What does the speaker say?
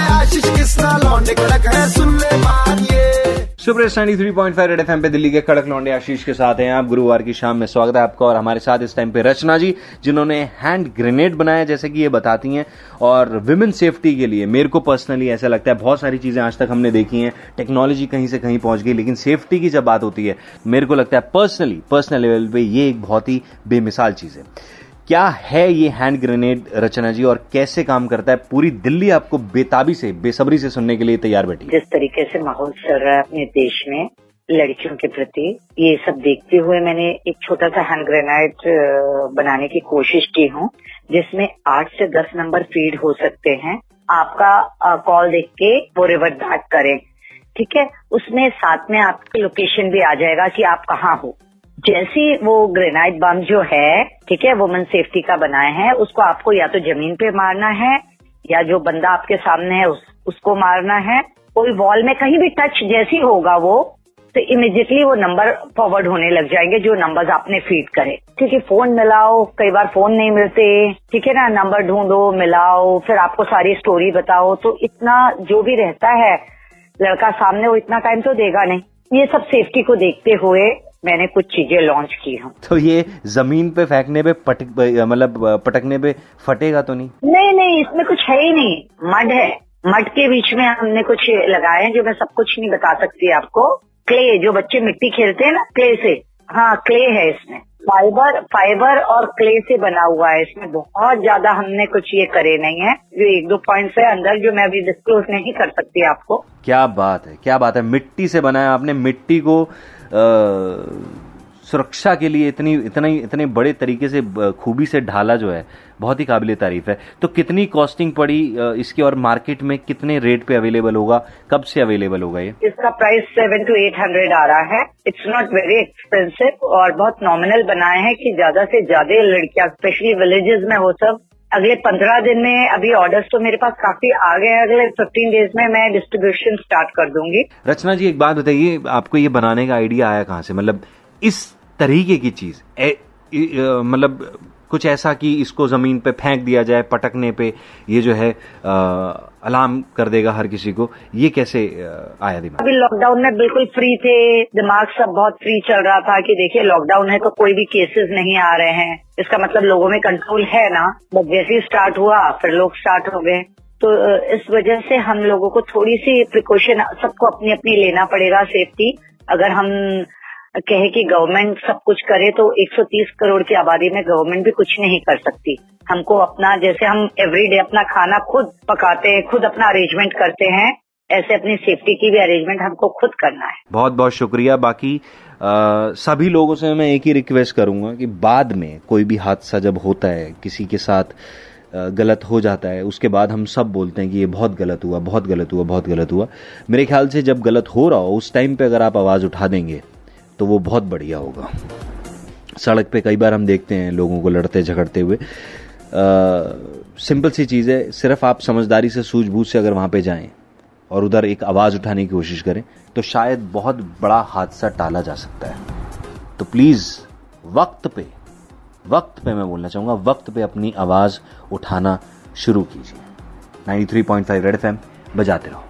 आशीष किसना लौंडे कड़क है, सुन ले super standee three point five red F पे दिल्ली के कड़क लौंडे आशीष के साथ हैं आप। गुरुवार की शाम में स्वागत है आपका और हमारे साथ इस टाइम पे रचना जी, जिन्होंने हैंड ग्रेनेड बनाया, जैसे कि ये बताती हैं, और विमेन सेफ्टी के लिए। मेरे को पर्सनली ऐसा लगता है, बहुत सारी चीज़ें आज तक हमने देखी हैं। टेक्नोलॉजी कहीं से कहीं पहुँच गई, लेकिन सेफ्टी की जब बात होती है, मेरे को लगता है पर्सनली पर्सनल लेवल पे ये एक बहुत ही बेमिसाल चीज़ है। क्या है ये हैंड ग्रेनेड रचना जी, और कैसे काम करता है? पूरी दिल्ली आपको बेताबी से, बेसब्री से सुनने के लिए तैयार बैठी जिस तरीके से माहौल चल रहा है अपने देश में, लड़कियों के प्रति, ये सब देखते हुए मैंने एक छोटा सा हैंड ग्रेनाइट बनाने की कोशिश की हूँ, जिसमें आठ से दस नंबर फ़ीड हो सकते हैं। आपका कॉल देख के वो रिवर्ट बैक करें, ठीक है? उसमें साथ में आपकी लोकेशन भी आ जाएगा कि आप कहाँ हो। जैसी वो ग्रेनाइट बम जो है ठीक है वुमेन सेफ्टी का बनाए हैं उसको आपको या तो ज़मीन पे मारना है या जो बंदा आपके सामने है उस, उसको मारना है कोई वॉल में कहीं भी टच जैसी होगा वो तो इमिजिएटली वो नंबर फॉरवर्ड होने लग जाएँगे जो नंबर्स आपने फ़ीड करे। क्योंकि फ़ोन मिलाओ कई बार फ़ोन नहीं मिलते ठीक है ना नंबर ढूंढो मिलाओ फिर आपको सारी स्टोरी बताओ तो इतना जो भी रहता है लड़का सामने वो इतना टाइम तो देगा नहीं। ये सब सेफ्टी को देखते हुए मैंने कुछ चीज़ें लॉन्च की हूँ। तो ये ज़मीन पे फेंकने पे पटक मतलब पटकने पे फटेगा तो नहीं? नहीं नहीं इसमें कुछ है ही नहीं। मड है। मड के बीच में हमने कुछ लगाए हैं जो मैं सब कुछ नहीं बता सकती आपको। क्ले जो बच्चे मिट्टी खेलते हैं ना क्ले से। हाँ क्ले है इसमें। फाइबर फाइबर और क्ले से बना हुआ है इसमें। बहुत ज़्यादा हमने कुछ ये करे नहीं है। जो एक दो पॉइंट है अंदर जो मैं अभी डिस्क्लोज नहीं कर सकती आपको। क्या बात है क्या बात है। मिट्टी से बनाया आपने। मिट्टी को सुरक्षा के लिए इतनी, इतने इतने बड़े तरीके से खूबी से ढाला जो है, बहुत ही काबिल तारीफ़ है। तो कितनी कॉस्टिंग पड़ी इसकी और मार्केट में कितने रेट पे अवेलेबल होगा, कब से अवेलेबल होगा ये? इसका price seven two eight hundred आ रहा है। इट्स नॉट वेरी एक्सपेंसिव और बहुत नॉमिनल बनाए हैं कि ज़्यादा से ज़्यादा लड़कियाँ स्पेशली विलेजेस में हो सब अगले पंद्रह दिन में अभी ऑर्डर्स तो मेरे पास काफ़ी आ गए हैं। अगले फिफ्टीन डेज़ में मैं डिस्ट्रीब्यूशन स्टार्ट कर दूँगी। रचना जी, एक बात बताइए, आपको ये बनाने का आइडिया आया कहाँ से? मतलब इस तरीके की चीज़ मतलब कुछ ऐसा कि इसको ज़मीन पे फेंक दिया जाए, पटकने पे ये जो है अलार्म कर देगा हर किसी को। ये कैसे आया दिमाग? अभी लॉकडाउन में बिल्कुल फ्री थे, दिमाग सब बहुत फ्री चल रहा था कि देखिए लॉकडाउन है तो कोई भी केसेस नहीं आ रहे हैं। इसका मतलब लोगों में कंट्रोल है ना बट जैसे ही स्टार्ट हुआ, फिर लोग स्टार्ट हो गए। तो इस वजह से हम लोगों को थोड़ी सी प्रिकॉशन सबको अपनी अपनी लेना पड़ेगा सेफ्टी अगर हम कहे कि गवर्नमेंट सब कुछ करे तो 130 करोड़ की आबादी में गवर्नमेंट भी कुछ नहीं कर सकती। हमको अपना जैसे हम एवरीडे अपना खाना खुद पकाते हैं खुद अपना अरेंजमेंट करते हैं ऐसे अपनी सेफ्टी की भी अरेंजमेंट हमको खुद करना है। बहुत बहुत शुक्रिया। बाकी आ, सभी लोगों से मैं एक ही रिक्वेस्ट करूँगा कि बाद में कोई भी हादसा जब होता है किसी के साथ गलत हो जाता है उसके बाद हम सब बोलते हैं कि ये बहुत गलत हुआ बहुत गलत हुआ बहुत गलत हुआ। मेरे ख्याल से जब गलत हो रहा हो उस टाइम पे अगर आप आवाज़ उठा देंगे तो वो बहुत बढ़िया होगा। सड़क पे कई बार हम देखते हैं लोगों को लड़ते झगड़ते हुए। सिंपल सी चीज़ है, सिर्फ़ आप समझदारी से, सूझबूझ से अगर वहाँ पे जाएँ और उधर एक आवाज़ उठाने की कोशिश करें तो शायद बहुत बड़ा हादसा टाला जा सकता है। तो प्लीज़ वक्त पे वक्त पे मैं बोलना चाहूँगा, वक्त पे अपनी आवाज़ उठाना शुरू कीजिए। 93.5 रेड एफएम बजाते रहो।